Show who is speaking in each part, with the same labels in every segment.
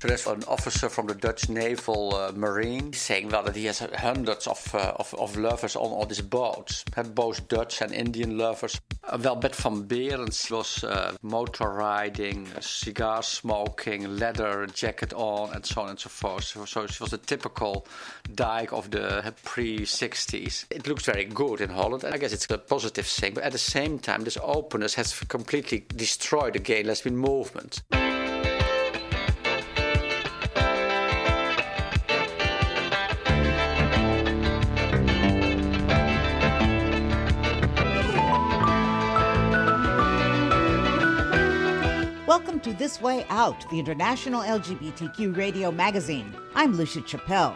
Speaker 1: There's an officer from the Dutch Naval uh, Marine saying well, that he has hundreds of, uh, of, of, lovers on all these boats, both Dutch and Indian lovers. Uh, well, Bet van Beerens was uh, motor riding, cigar smoking, leather jacket on, and so on and so forth. So, so she was a typical dyke of the pre 60s. It looks very good in Holland, and I guess it's a positive thing. But at the same time, this openness has completely destroyed the gay lesbian movement.
Speaker 2: Welcome to This Way Out, the international LGBTQ radio magazine. I'm Lucia Chappelle.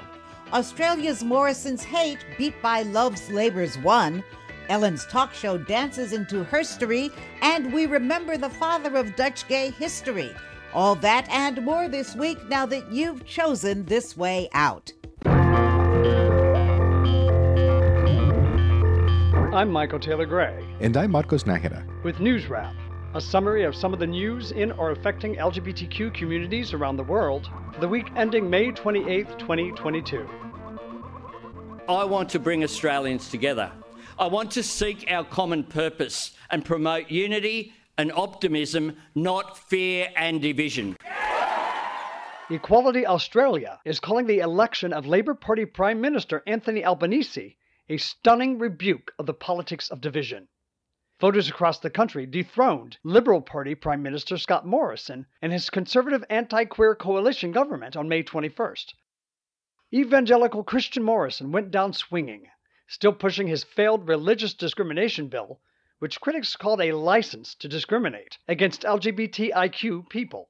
Speaker 2: Australia's Morrison's Hate beat by Love's Labour's Won. Ellen's talk show dances into herstory, and we remember the father of Dutch gay history. All that and more this week now that you've chosen This Way Out.
Speaker 3: I'm Michael Taylor Gray.
Speaker 4: And I'm Marcos Nájera.
Speaker 3: With News Wrap, a summary of some of the news in or affecting LGBTQ communities around the world for the week ending May 28, 2022.
Speaker 5: I want to bring Australians together. I want to seek our common purpose and promote unity and optimism, not fear and division.
Speaker 3: Equality Australia is calling the election of Labour Party Prime Minister Anthony Albanese a stunning rebuke of the politics of division. Voters across the country dethroned Liberal Party Prime Minister Scott Morrison and his conservative anti queer coalition government on May 21st. Evangelical Christian Morrison went down swinging, still pushing his failed religious discrimination bill, which critics called a license to discriminate against LGBTIQ people.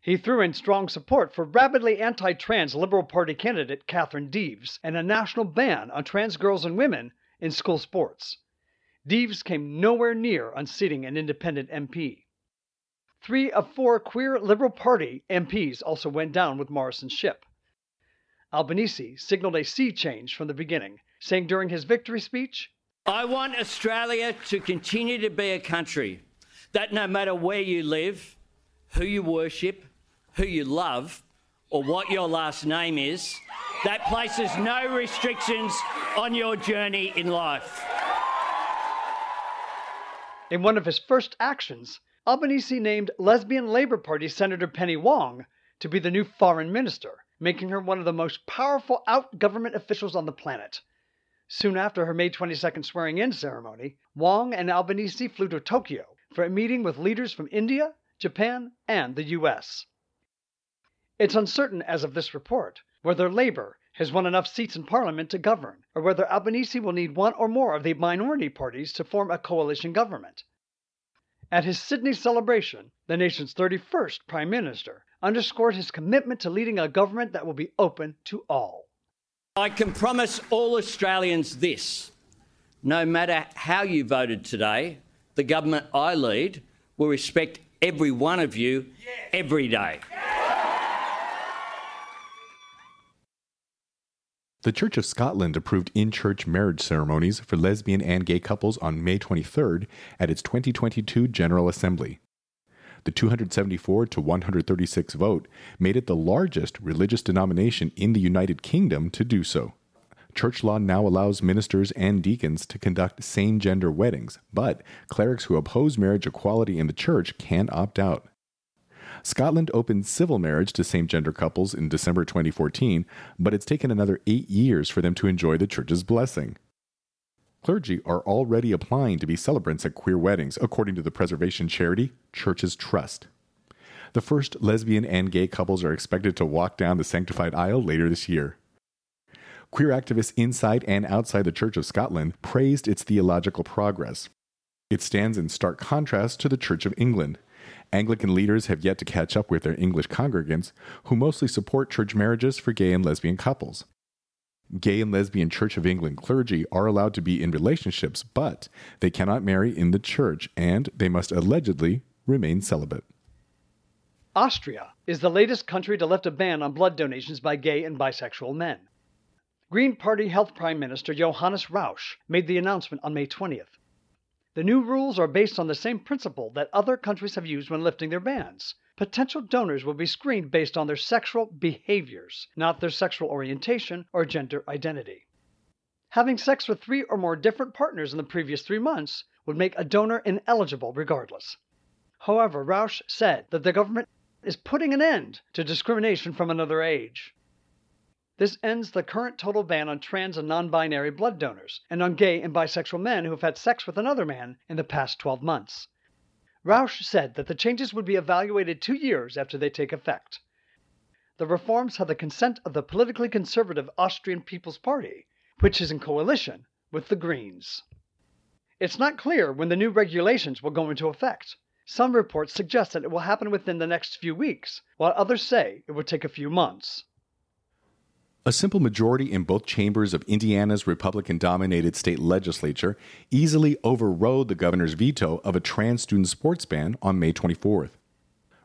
Speaker 3: He threw in strong support for rabidly anti trans Liberal Party candidate Catherine Deves and a national ban on trans girls and women in school sports. Deves came nowhere near unseating an independent MP. Three of four queer Liberal Party MPs also went down with Morrison's ship. Albanese signaled a sea change from the beginning, saying during his victory speech
Speaker 5: I want Australia to continue to be a country that no matter where you live, who you worship, who you love, or what your last name is, that places no restrictions on your journey in life.
Speaker 3: In one of his first actions, Albanese named lesbian Labour Party Senator Penny Wong to be the new foreign minister, making her one of the most powerful out government officials on the planet. Soon after her May 22nd swearing in ceremony, Wong and Albanese flew to Tokyo for a meeting with leaders from India, Japan, and the US. It's uncertain as of this report whether Labour has won enough seats in Parliament to govern, or whether Albanese will need one or more of the minority parties to form a coalition government. At his Sydney celebration, the nation's 31st Prime Minister underscored his commitment to leading a government that will be open to all.
Speaker 5: I can promise all Australians this no matter how you voted today, the government I lead will respect every one of you every day.
Speaker 4: The Church of Scotland approved in church marriage ceremonies for lesbian and gay couples on May 23rd at its 2022 General Assembly. The 274 to 136 vote made it the largest religious denomination in the United Kingdom to do so. Church law now allows ministers and deacons to conduct same gender weddings, but clerics who oppose marriage equality in the church can opt out. Scotland opened civil marriage to same gender couples in December 2014, but it's taken another eight years for them to enjoy the church's blessing. Clergy are already applying to be celebrants at queer weddings, according to the preservation charity Churches Trust. The first lesbian and gay couples are expected to walk down the sanctified aisle later this year. Queer activists inside and outside the Church of Scotland praised its theological progress. It stands in stark contrast to the Church of England, Anglican leaders have yet to catch up with their English congregants, who mostly support church marriages for gay and lesbian couples. Gay and lesbian Church of England clergy are allowed to be in relationships, but they cannot marry in the church and they must allegedly remain celibate.
Speaker 3: Austria is the latest country to lift a ban on blood donations by gay and bisexual men. Green Party Health Prime Minister Johannes Rauch made the announcement on May 20th. The new rules are based on the same principle that other countries have used when lifting their bans. Potential donors will be screened based on their sexual behaviors, not their sexual orientation or gender identity. Having sex with three or more different partners in the previous three months would make a donor ineligible regardless. However, Rauch said that the government is putting an end to discrimination from another age. This ends the current total ban on trans and non binary blood donors and on gay and bisexual men who have had sex with another man in the past 12 months. Rauch said that the changes would be evaluated two years after they take effect. The reforms have the consent of the politically conservative Austrian People's Party, which is in coalition with the Greens. It's not clear when the new regulations will go into effect. Some reports suggest that it will happen within the next few weeks, while others say it will take a few months.
Speaker 4: A simple majority in both chambers of Indiana's Republican dominated state legislature easily overrode the governor's veto of a trans student sports ban on May 24th.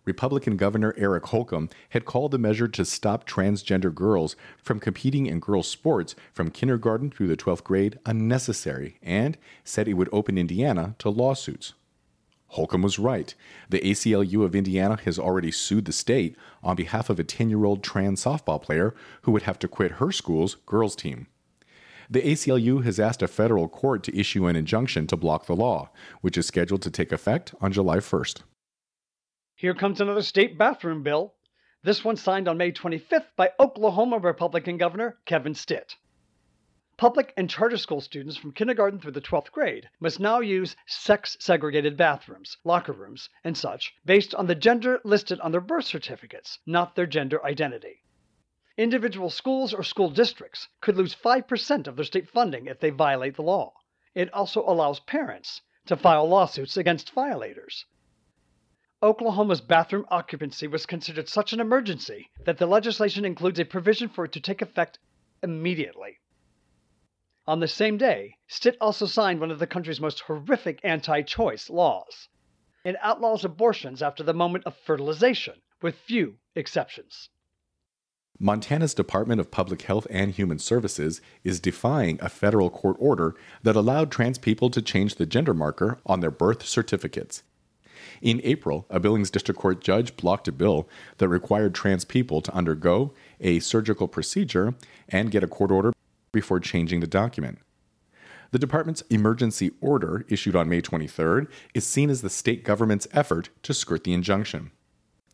Speaker 4: Republican Governor Eric Holcomb had called the measure to stop transgender girls from competing in girls' sports from kindergarten through the 12th grade unnecessary and said it would open Indiana to lawsuits. Holcomb was right. The ACLU of Indiana has already sued the state on behalf of a 10 year old trans softball player who would have to quit her school's girls' team. The ACLU has asked a federal court to issue an injunction to block the law, which is scheduled to take effect on July 1st.
Speaker 3: Here comes another state bathroom bill. This one signed on May 25th by Oklahoma Republican Governor Kevin Stitt. Public and charter school students from kindergarten through the 12th grade must now use sex segregated bathrooms, locker rooms, and such based on the gender listed on their birth certificates, not their gender identity. Individual schools or school districts could lose 5% of their state funding if they violate the law. It also allows parents to file lawsuits against violators. Oklahoma's bathroom occupancy was considered such an emergency that the legislation includes a provision for it to take effect immediately. On the same day, Stitt also signed one of the country's most horrific anti choice laws. It outlaws abortions after the moment of fertilization, with few exceptions.
Speaker 4: Montana's Department of Public Health and Human Services is defying a federal court order that allowed trans people to change the gender marker on their birth certificates. In April, a Billings District Court judge blocked a bill that required trans people to undergo a surgical procedure and get a court order before changing the document. The department's emergency order, issued on May 23rd, is seen as the state government's effort to skirt the injunction.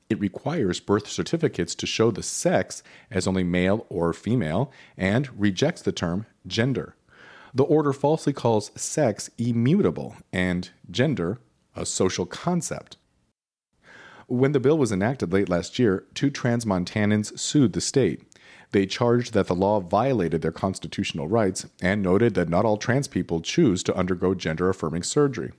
Speaker 4: It requires birth certificates to show the sex as only male or female and rejects the term gender. The order falsely calls sex immutable and gender a social concept. When the bill was enacted late last year, two trans Montanans sued the state. They charged that the law violated their constitutional rights and noted that not all trans people choose to undergo gender affirming surgery.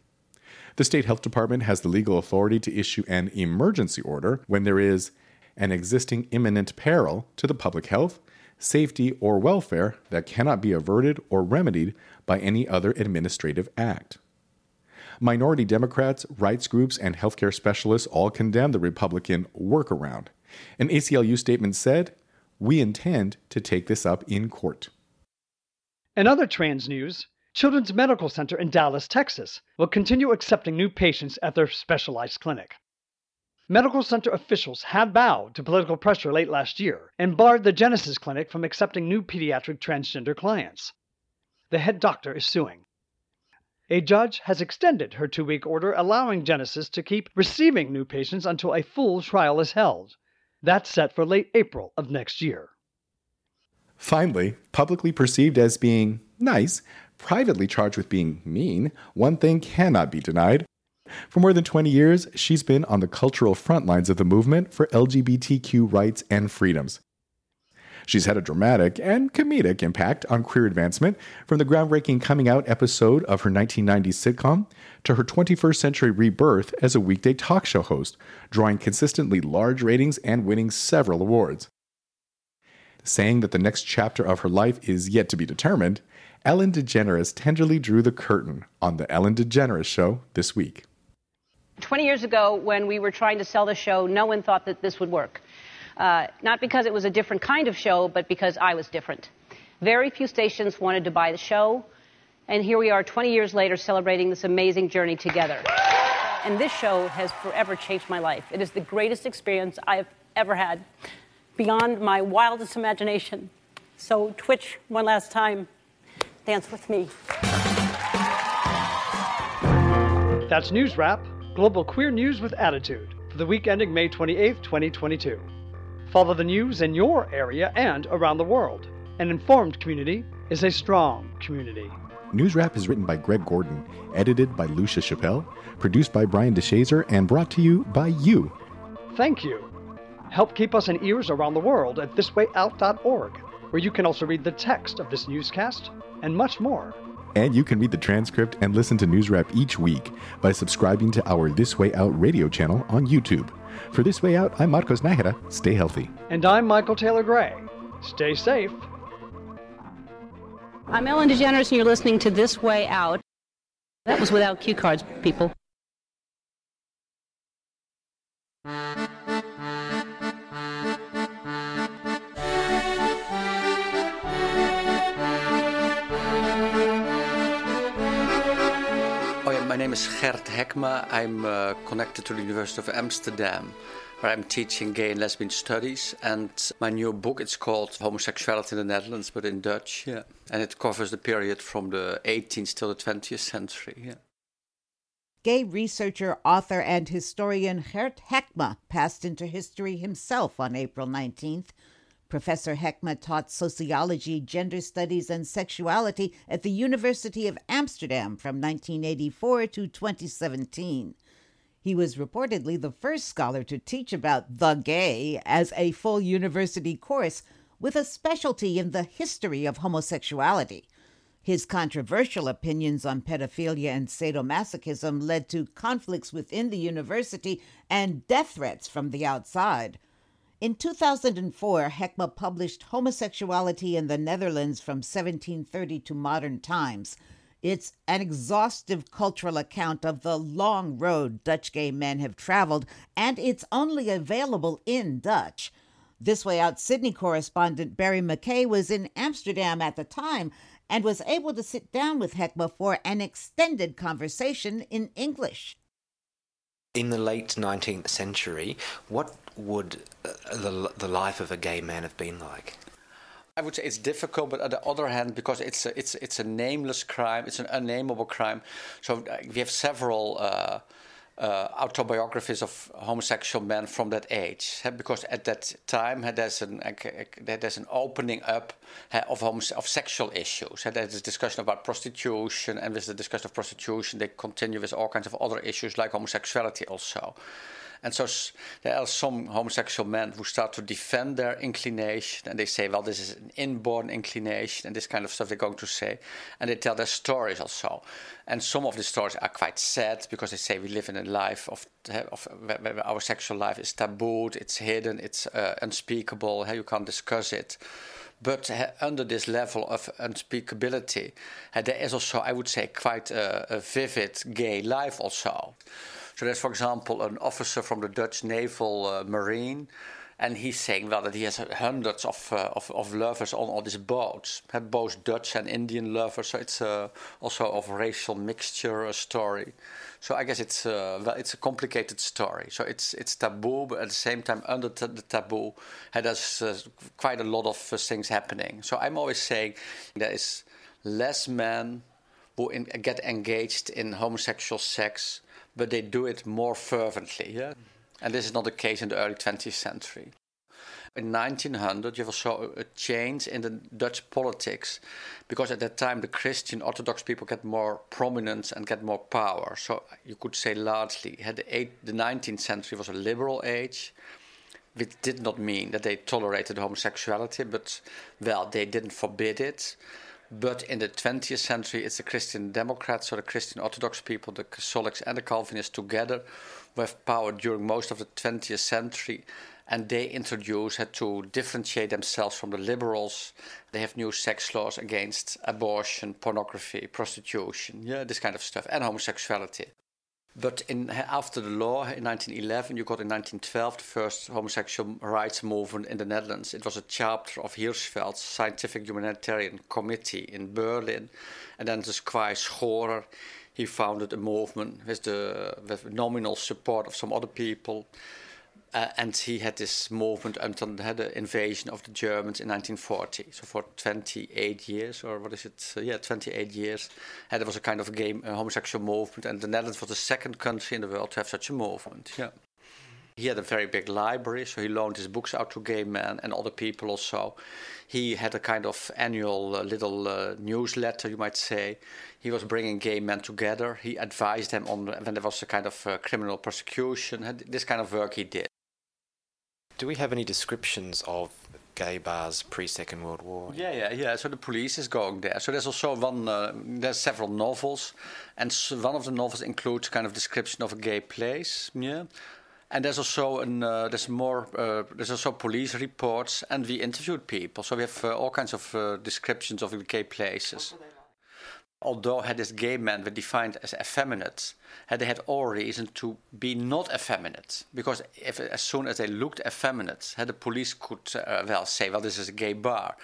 Speaker 4: The state health department has the legal authority to issue an emergency order when there is an existing imminent peril to the public health, safety, or welfare that cannot be averted or remedied by any other administrative act. Minority Democrats, rights groups, and healthcare specialists all condemned the Republican workaround. An ACLU statement said we intend to take this up in court.
Speaker 3: In other trans news, Children's Medical Center in Dallas, Texas will continue accepting new patients at their specialized clinic. Medical center officials had bowed to political pressure late last year and barred the Genesis Clinic from accepting new pediatric transgender clients. The head doctor is suing. A judge has extended her two week order allowing Genesis to keep receiving new patients until a full trial is held. That's set for late April of next year.
Speaker 4: Finally, publicly perceived as being nice, privately charged with being mean, one thing cannot be denied. For more than 20 years, she's been on the cultural front lines of the movement for LGBTQ rights and freedoms. She's had a dramatic and comedic impact on queer advancement, from the groundbreaking coming out episode of her 1990s sitcom to her 21st century rebirth as a weekday talk show host, drawing consistently large ratings and winning several awards. Saying that the next chapter of her life is yet to be determined, Ellen DeGeneres tenderly drew the curtain on The Ellen DeGeneres Show this week.
Speaker 6: 20 years ago, when we were trying to sell the show, no one thought that this would work. Uh, not because it was a different kind of show, but because I was different. Very few stations wanted to buy the show. And here we are 20 years later celebrating this amazing journey together. And this show has forever changed my life. It is the greatest experience I've ever had, beyond my wildest imagination. So, Twitch, one last time, dance with me.
Speaker 3: That's News Wrap, global queer news with attitude, for the week ending May 28, 2022. Follow the news in your area and around the world. An informed community is a strong community.
Speaker 4: News Wrap is written by Greg Gordon, edited by Lucia Chappelle, produced by Brian DeShazer, and brought to you by you.
Speaker 3: Thank you. Help keep us in ears around the world at thiswayout.org, where you can also read the text of this newscast and much more.
Speaker 4: And you can read the transcript and listen to News Wrap each week by subscribing to our This Way Out radio channel on YouTube. For This Way Out, I'm Marcos Nájera. Stay healthy.
Speaker 3: And I'm Michael Taylor Gray. Stay safe.
Speaker 6: I'm Ellen DeGeneres, and you're listening to This Way Out. That was without cue cards, people.
Speaker 1: Name is Gert Hekma. I'm uh, connected to the University of Amsterdam, where I'm teaching gay and lesbian studies. And my new book, it's called Homosexuality in the Netherlands, but in Dutch. Yeah, and it covers the period from the 18th till the 20th century. Yeah.
Speaker 2: Gay researcher, author, and historian Gert Hekma passed into history himself on April 19th. Professor Hekma taught sociology, gender studies, and sexuality at the University of Amsterdam from 1984 to 2017. He was reportedly the first scholar to teach about the gay as a full university course with a specialty in the history of homosexuality. His controversial opinions on pedophilia and sadomasochism led to conflicts within the university and death threats from the outside. In 2004, Hekma published Homosexuality in the Netherlands from 1730 to Modern Times. It's an exhaustive cultural account of the long road Dutch gay men have traveled, and it's only available in Dutch. This Way Out Sydney correspondent Barry McKay was in Amsterdam at the time and was able to sit down with Hekma for an extended conversation in English.
Speaker 7: In the late 19th century, what would uh, the, the life of a gay man have been like?
Speaker 1: I would say it's difficult, but on the other hand, because it's a, it's it's a nameless crime, it's an unnameable crime. So uh, we have several uh, uh, autobiographies of homosexual men from that age, because at that time there's an there's an opening up of of sexual issues. There's a discussion about prostitution, and with the discussion of prostitution, they continue with all kinds of other issues like homosexuality also. And so there are some homosexual men who start to defend their inclination and they say, well, this is an inborn inclination and this kind of stuff they're going to say. And they tell their stories also. And some of the stories are quite sad because they say we live in a life of, of our sexual life is tabooed, it's hidden, it's uh, unspeakable, you can't discuss it. But under this level of unspeakability, there is also, I would say, quite a, a vivid gay life also. So there's, for example, an officer from the Dutch Naval uh, Marine, and he's saying well that he has hundreds of uh, of, of, lovers on all these boats, both Dutch and Indian lovers. So it's uh, also of racial mixture a story. So I guess it's uh, well, it's a complicated story. So it's it's taboo, but at the same time, under t- the taboo, there's uh, quite a lot of uh, things happening. So I'm always saying there is less men who in, get engaged in homosexual sex but they do it more fervently. Yeah? And this is not the case in the early 20th century. In 1900, you saw a change in the Dutch politics because at that time the Christian Orthodox people get more prominence and get more power. So you could say largely the, the 19th century was a liberal age, which did not mean that they tolerated homosexuality, but well, they didn't forbid it. But in the 20th century, it's the Christian Democrats, or the Christian Orthodox people, the Catholics and the Calvinists together, who have power during most of the 20th century. And they introduce had to differentiate themselves from the liberals. They have new sex laws against abortion, pornography, prostitution, yeah, this kind of stuff, and homosexuality. But in, after the law in 1911, you got in 1912 the first homosexual rights movement in the Netherlands. It was a chapter of Hirschfeld's Scientific Humanitarian Committee in Berlin. And then the Squire Schorer, he founded a movement with the with nominal support of some other people. Uh, and he had this movement until the invasion of the Germans in 1940. So for 28 years, or what is it? Uh, yeah, 28 years. And there was a kind of gay homosexual movement, and the Netherlands was the second country in the world to have such a movement. Yeah. He had a very big library, so he loaned his books out to gay men and other people also. He had a kind of annual uh, little uh, newsletter, you might say. He was bringing gay men together. He advised them on when there was a kind of uh, criminal persecution. This kind of work he did.
Speaker 7: Do we have any descriptions of gay bars pre Second World War?
Speaker 1: Yeah, yeah, yeah. So the police is going there. So there's also one. Uh, there's several novels, and one of the novels includes kind of description of a gay place. Yeah. And there's also an, uh, there's more uh, there's also police reports, and we interviewed people, so we have uh, all kinds of uh, descriptions of the gay places although had this gay men were defined as effeminate, had they had all reason to be not effeminate. Because if, as soon as they looked effeminate, had the police could uh, well say, well, this is a gay bar.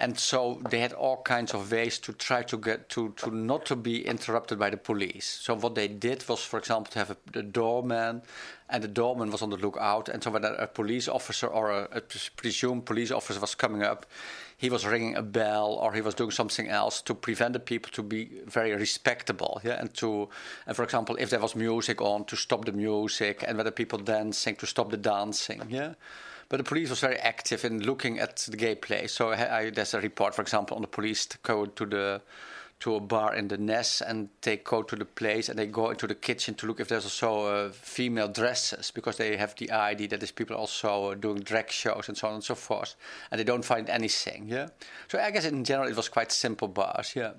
Speaker 1: And so they had all kinds of ways to try to get to, to not to be interrupted by the police. So what they did was, for example, to have a, a doorman, and the doorman was on the lookout. And so when a, police officer or a, a presumed police officer was coming up, he was ringing a bell or he was doing something else to prevent the people to be very respectable. Yeah, and to, and for example, if there was music on, to stop the music, and whether people dancing, to stop the dancing. Yeah. But the police was very active in looking at the gay place. So I, there's a report, for example, on the police to go to the to a bar in the Nes and they go to the place and they go into the kitchen to look if there's also uh, female dresses because they have the idea that these people are also doing drag shows and so on and so forth and they don't find anything yeah so I guess in general it was quite simple bars yeah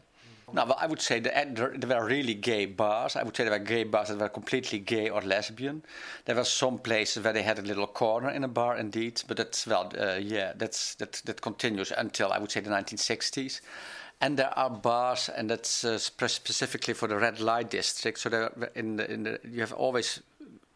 Speaker 1: no, I would say that there, there were really gay bars. I would say there were gay bars that were completely gay or lesbian. There were some places where they had a little corner in a bar, indeed. But that's well, uh, yeah, that's that that continues until I would say the 1960s. And there are bars, and that's uh, specifically for the red light district. So there, in the, in the, you have always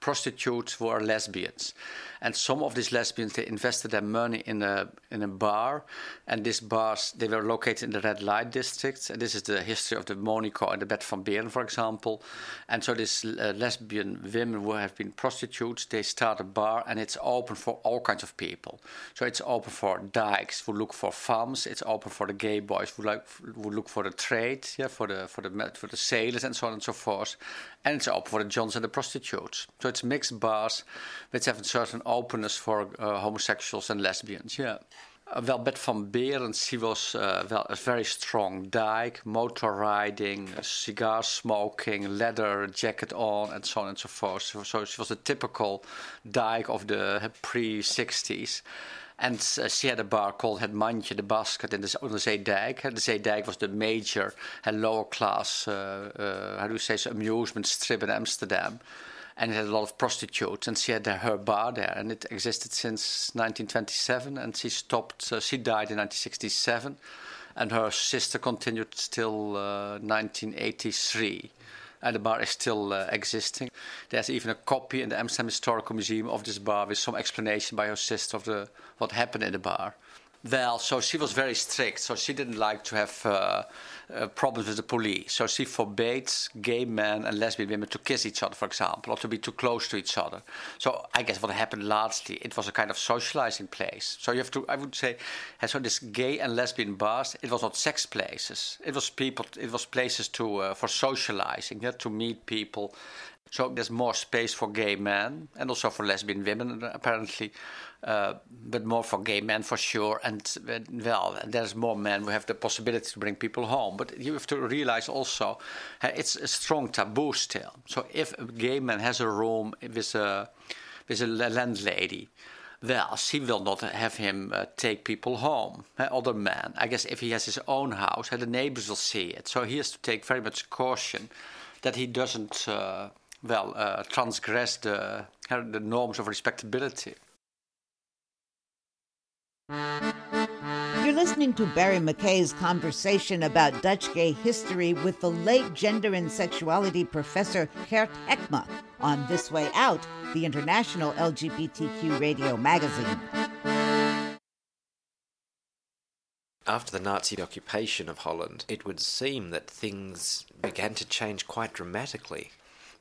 Speaker 1: prostitutes who are lesbians. And some of these lesbians, they invested their money in a, in a bar. And these bars, they were located in the red light districts. And this is the history of the Monaco and the Bet van Beeren, for example. And so these uh, lesbian women who have been prostitutes, they start a bar and it's open for all kinds of people. So it's open for dykes who look for femmes. It's open for the gay boys who, like, who look for the trade, yeah, for the, for, the, for the sailors and so on and so forth. And it's open for the johns and the prostitutes. So it's mixed bars which have a certain openness for uh, homosexuals and lesbians. Yeah. Uh, well, Bet van Beerens, he was uh, well, a very strong dyke, motor riding, cigar smoking, leather jacket on, and so on and so forth. So, so she was a typical dyke of the pre 60s. And uh, she had a bar called Het Mandje, the Basket, in the, on the Zeedijk. The Zeedijk was the major and lower class, uh, uh, how do you say, so, amusement strip in Amsterdam and it had a lot of prostitutes. And she had her bar there, and it existed since 1927. And she stopped. Uh, she died in 1967, and her sister continued till uh, 1983. And the bar is still uh, existing. There's even a copy in the Amsterdam Historical Museum of this bar with some explanation by her sister of the what happened in the bar. Well, so she was very strict. So she didn't like to have uh, uh, problems with the police. So she forbade gay men and lesbian women to kiss each other, for example, or to be too close to each other. So I guess what happened largely, it was a kind of socializing place. So you have to, I would say, so this gay and lesbian bars, it was not sex places. It was people, it was places to uh, for socializing, yeah, to meet people. So there's more space for gay men and also for lesbian women, apparently uh, but more for gay men for sure. And uh, well, there's more men who have the possibility to bring people home. But you have to realize also, uh, it's a strong taboo still. So if a gay man has a room with a with a landlady, well, she will not have him uh, take people home, uh, other men. I guess if he has his own house, the neighbors will see it. So he has to take very much caution that he doesn't, well, transgress the, the norms of respectability.
Speaker 2: You're listening to Barry McKay's conversation about Dutch gay history with the late gender and sexuality professor Gert Hekma on This Way Out, the international LGBTQ radio magazine.
Speaker 7: After the Nazi occupation of Holland, it would seem that things began to change quite dramatically.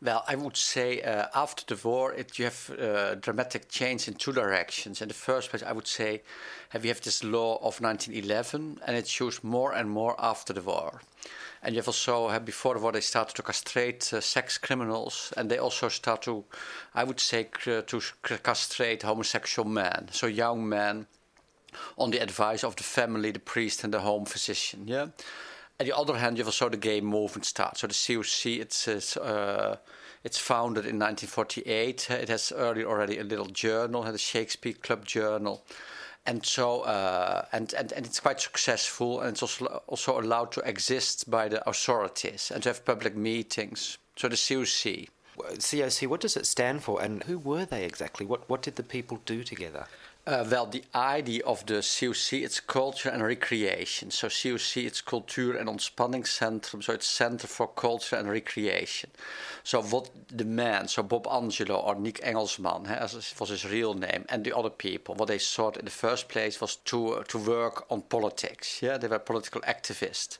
Speaker 1: Well, I would say uh, after the war, it, you have uh, dramatic change in two directions. In the first place, I would say have you have this law of 1911, and it's used more and more after the war. And you have also, uh, before the war, they started to castrate uh, sex criminals, and they also start to, I would say, to castrate homosexual men, so young men, on the advice of the family, the priest, and the home physician. Yeah. On the other hand, you have also the gay movement start. So the COC, it's it's, uh, it's founded in 1948. It has early already a little journal, had a Shakespeare Club journal, and so uh, and, and and it's quite successful, and it's also also allowed to exist by the authorities and to have public meetings. So the COC.
Speaker 7: COC, what does it stand for, and who were they exactly? What what did the people do together?
Speaker 1: Uh, well, the idea of the COC, it's culture and recreation. So COC, it's culture Cultuur- en Ontspanningscentrum, so it's Center for Culture and Recreation. So what the man, so Bob Angelo or Niek Engelschman, as was his real name, and the other people, what they sought in the first place was to uh, to work on politics. Yeah, they were political activists,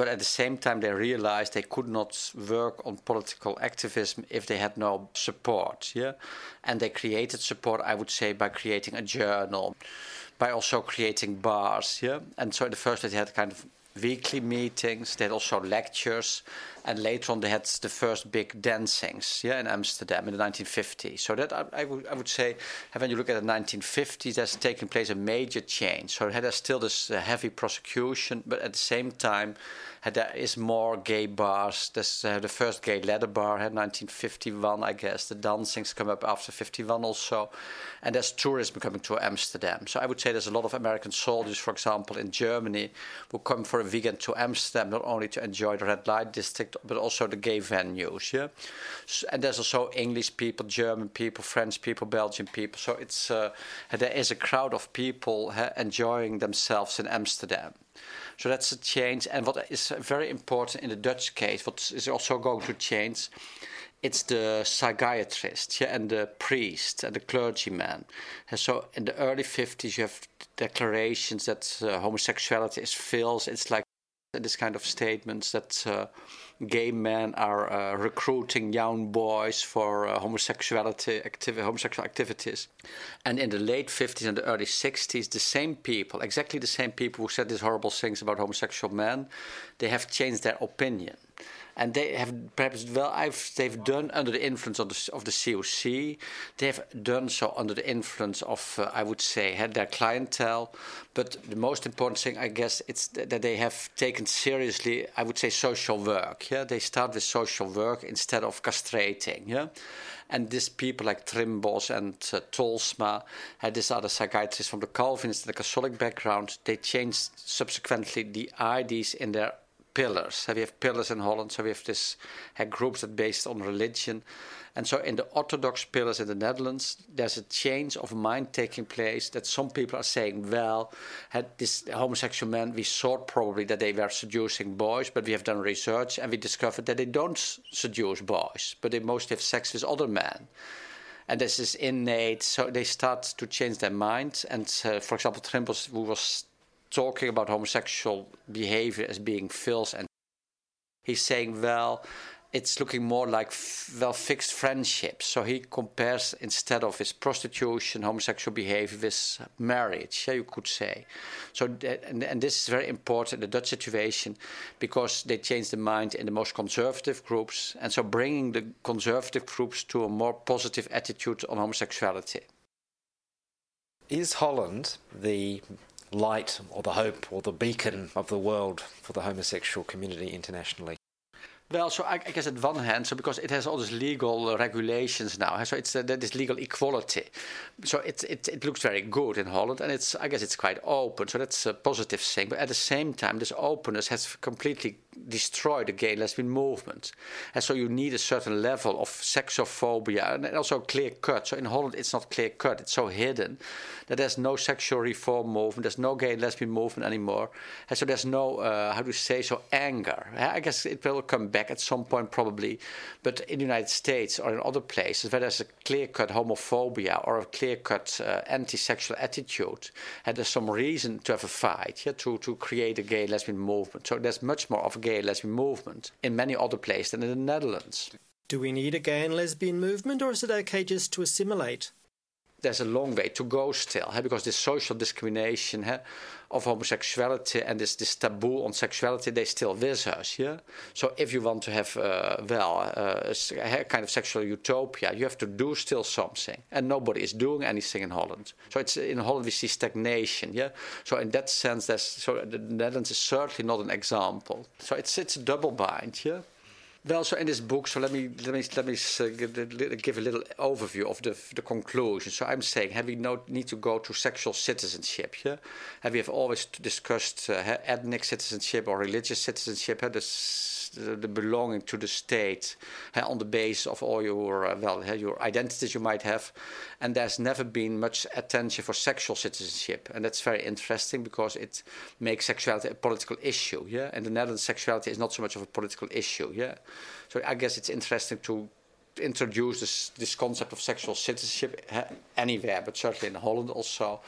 Speaker 1: but at the same time they realized they could not work on political activism if they had no support. Yeah, and they created support, I would say, by creating a journal, by also creating bars. Yeah, and so in the first they had kind of weekly meetings. They had also lectures, and later on they had the first big dancings, yeah, in Amsterdam in the 1950s. So that I, would, I would say, when you look at the 1950s, there's taking place a major change. So there's still this uh, heavy prosecution, but at the same time, uh, there is more gay bars. There's uh, the first gay leather bar in 1951, I guess. The dancings come up after 51 also, and there's tourism coming to Amsterdam. So I would say there's a lot of American soldiers, for example, in Germany, who come for a weekend to Amsterdam not only to enjoy the red light district but also the gay venues. Yeah, so, and there's also English people, German people, French people, Belgian people. So it's uh, there is a crowd of people uh, enjoying themselves in Amsterdam. So that's a change. And what is very important in the Dutch case, what is also going to change, it's the psychiatrist yeah, and the priest and the clergyman. And so in the early 50s, you have declarations that uh, homosexuality is filth. It's like this kind of statements that uh, gay men are uh, recruiting young boys for uh, homosexuality activi- homosexual activities. And in the late 50s and the early 60s, the same people, exactly the same people who said these horrible things about homosexual men, they have changed their opinion and they have perhaps well I've, they've done under the influence of the, of the COC they have done so under the influence of uh, I would say had their clientele. But the most important thing I guess it's that they have taken seriously I would say social work yeah? They start with social work instead of castrating yeah? And these people like Trimbos and uh, Tolsma, had these other psychiatrists from the Calvinist and the Catholic background, they changed subsequently the IDs in their pillars. We have pillars in Holland, so we have this have groups that based on religion. And so in the Orthodox pillars in the Netherlands, there's a change of mind taking place that some people are saying, well, had this homosexual men, we thought probably that they were seducing boys, but we have done research and we discovered that they don't seduce boys, but they mostly have sex with other men and this is innate. So they start to change their mind. And uh, for example, Trimbos, who was talking about homosexual behavior as being filth and he's saying well it's looking more like well fixed friendships. So he compares instead of his prostitution homosexual behavior with marriage. Yeah, you could say. So and, and this is very important in the dutch situation because they changed the mind in the most conservative groups. And so bringing the conservative groups to a more positive attitude on homosexuality.
Speaker 7: Is holland the light or the hope or the beacon of the world for the homosexual community internationally?
Speaker 1: Well, so I, I, guess at one hand, so because it has all these legal regulations now, so it's uh, this legal equality. So it, it it looks very good in Holland, and it's I guess it's quite open. So that's a positive thing. But at the same time, this openness has completely destroy the gay lesbian movement. And so you need a certain level of sexophobia and also clear cut. So in Holland, it's not clear cut, it's so hidden that there's no sexual reform movement, there's no gay lesbian movement anymore. And so there's no, uh, how do you say, so anger. I guess it will come back at some point probably. But in the United States or in other places where there's a clear cut homophobia or a clear cut uh, anti sexual attitude, and there's some reason to have a fight, yeah, to, to create a gay lesbian movement. So there's much more of gay lesbian movement in many other places than in the Netherlands.
Speaker 8: Do we need a gay and lesbian movement, or is it okay just to assimilate?
Speaker 1: There's a long way to go still, because this social discrimination of homosexuality and this, this taboo on sexuality, they still with us. Yeah. So if you want to have, uh, well, uh, a kind of sexual utopia, you have to do still something, and nobody is doing anything in Holland. So it's in Holland we see stagnation. Yeah. So in that sense, there's so the Netherlands is certainly not an example. So it's it's a double bind. Yeah. Well, so in this book, so let me let me let me uh, give a little overview of the the conclusion. So I'm saying, have we no need to go to sexual citizenship? Yeah, have we have always discussed uh, ethnic citizenship or religious citizenship? Uh, the, the, belonging to the state on the basis of all your uh, well your identities you might have, and there's never been much attention for sexual citizenship, and that's very interesting because it makes sexuality a political issue. Yeah, in the Netherlands, sexuality is not so much of a political issue. Yeah. So I guess it's interesting to introduce this, this concept of sexual citizenship anywhere, but certainly in Holland also.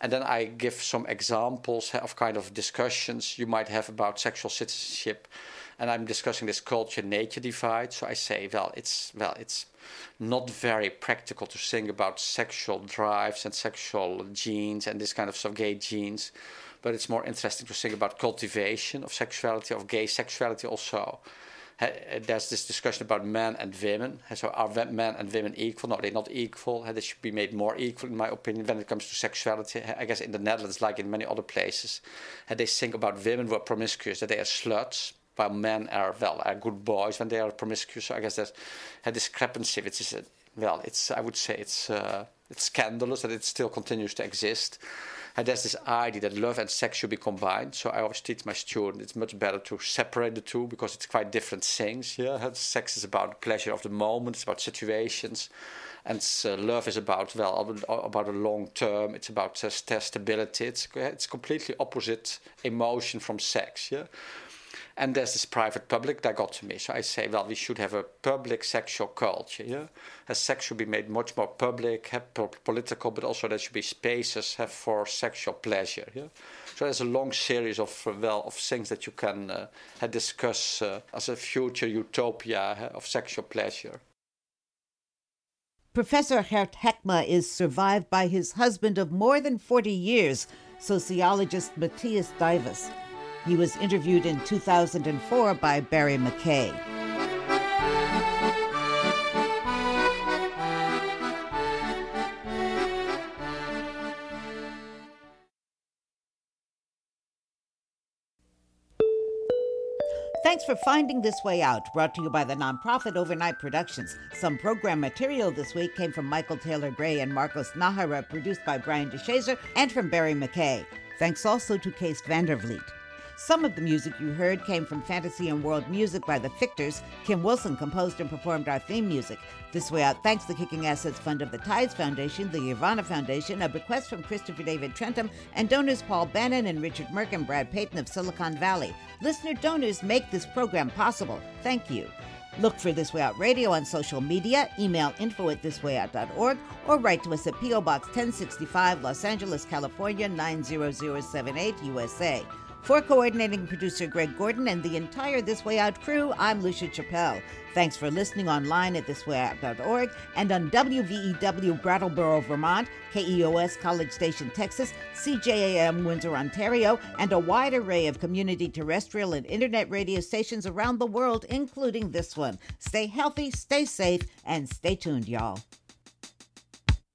Speaker 1: And then I give some examples of kind of discussions you might have about sexual citizenship. And I'm discussing this culture-nature divide. So I say, well, it's well, it's not very practical to think about sexual drives and sexual genes and this kind of, of gay genes. But it's more interesting to think about cultivation of sexuality, of gay sexuality also there's this discussion about men and women. So are men and women equal? No, they're not equal. They should be made more equal, in my opinion, when it comes to sexuality. I guess in the Netherlands, like in many other places, they think about women who are promiscuous, that they are sluts, while men are, well, are good boys when they are promiscuous. So I guess there's a discrepancy, which is, well, it's, I would say it's, uh, it's scandalous that it still continues to exist. And there's this idea that love and sex should be combined. So I always teach my students it's much better to separate the two because it's quite different things. Yeah, sex is about pleasure of the moment, it's about situations, and uh, love is about well about a long term. It's about uh, stability. It's it's completely opposite emotion from sex. Yeah. And there's this private public dichotomy. So I say, well, we should have a public sexual culture. Yeah? As sex should be made much more public, political, but also there should be spaces have for sexual pleasure. Yeah? So there's a long series of uh, well of things that you can uh, discuss uh, as a future utopia of sexual pleasure.
Speaker 2: Professor Gert Hekma is survived by his husband of more than 40 years, sociologist Matthias Duyves. He was interviewed in 2004 by Barry McKay. Thanks for finding This Way Out, brought to you by the nonprofit Overnight Productions. Some program material this week came from Michael Taylor Gray and Marcos Nájera, produced by Brian DeShazer, and from Barry McKay. Thanks also to Kees Vandervliet. Some of the music you heard came from Fantasy and World Music by the Fictors. Kim Wilson composed and performed our theme music. This way out, thanks the Kicking Assets Fund of the Tides Foundation, the Ivana Foundation, a bequest from Christopher David Trentum, and donors Paul Bannon and Richard Merck and Brad Payton of Silicon Valley. Listener donors make this program possible. Thank you. Look for This Way Out Radio on social media, email info at thiswayout.org, or write to us at P.O. Box 1065, Los Angeles, California 90078, USA. For coordinating producer Greg Gordon and the entire This Way Out crew, I'm Lucia Chappelle. Thanks for listening online at thiswayout.org and on WVEW Brattleboro, Vermont, KEOS College Station, Texas, CJAM Windsor, Ontario, and a wide array of community terrestrial and internet radio stations around the world, including this one. Stay healthy, stay safe, and stay tuned, y'all.